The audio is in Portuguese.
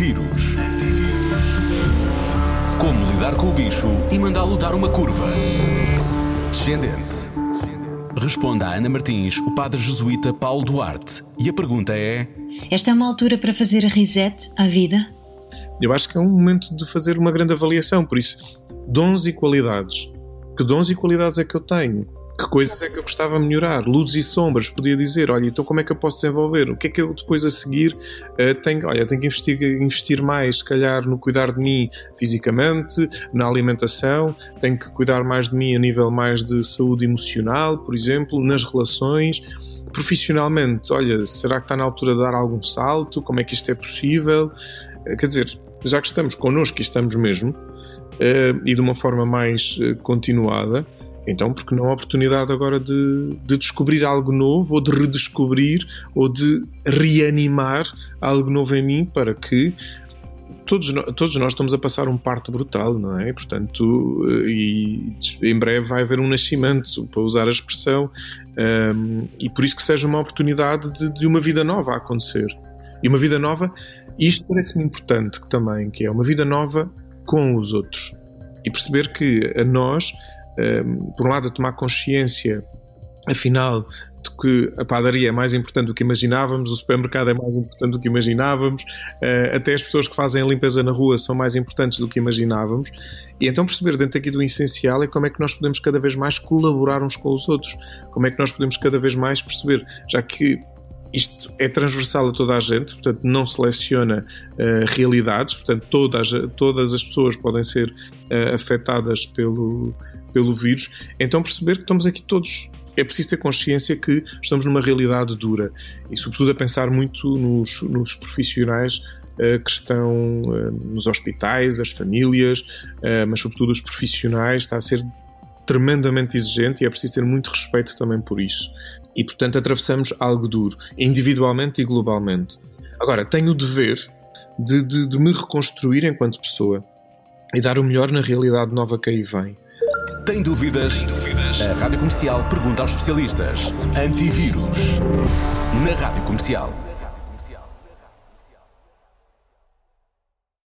Antivírus. Como lidar com o bicho e mandá-lo dar uma curva. Descendente. Responda a Ana Martins, o padre jesuíta Paulo Duarte. E a pergunta é: Esta é uma altura para fazer a reset à vida? Eu acho que é um momento de fazer uma grande avaliação, por isso, dons e qualidades. Que dons e qualidades é que eu tenho? que coisas é que eu gostava de melhorar, luzes e sombras, podia dizer, olha, então como é que eu posso desenvolver? O que é que eu depois a seguir uh, tenho, olha, tenho que investir, investir mais, se calhar, no cuidar de mim fisicamente, na alimentação, tenho que cuidar mais de mim a nível mais de saúde emocional, por exemplo, nas relações, profissionalmente, olha, será que está na altura de dar algum salto? Como é que isto é possível? Uh, quer dizer, já que estamos connosco e estamos mesmo, e de uma forma mais continuada, então, porque não a oportunidade agora de, de, descobrir algo novo, ou de redescobrir, ou de reanimar algo novo em mim para que todos, todos nós estamos a passar um parto brutal, não é? Portanto, eh, e em breve vai haver um nascimento, para usar a expressão, um, e por isso que seja uma oportunidade de, de uma vida nova a acontecer. E uma vida nova, isto parece-me importante também, que é uma vida nova com os outros. E perceber que a nós Ehm, por um lado, a tomar consciência, afinal, de que a padaria é mais importante do que imaginávamos, o supermercado é mais importante do que imaginávamos, eh, até as pessoas que fazem a limpeza na rua são mais importantes do que imaginávamos. E então perceber dentro aqui do essencial é como é que nós podemos cada vez mais colaborar uns com os outros, como é que nós podemos cada vez mais perceber, já que isto é transversal a toda a gente, portanto não seleciona uh, realidades, portanto todas, todas as pessoas podem ser uh, afetadas pelo, pelo vírus. Então perceber que estamos aqui todos. É preciso ter consciência que estamos numa realidade dura e, sobretudo, a pensar muito nos, nos profissionais uh, que estão nos hospitais, as famílias, mas, sobretudo, os profissionais. Está a ser tremendamente exigente e é preciso ter muito respeito também por isso e, portanto, atravessamos algo duro, individualmente e globalmente. Agora, tenho o dever de, de, de me reconstruir enquanto pessoa e dar o melhor na realidade nova que aí vem. Tem dúvidas? Tem dúvidas? A Rádio Comercial pergunta aos especialistas. Antivírus. Na Rádio Comercial.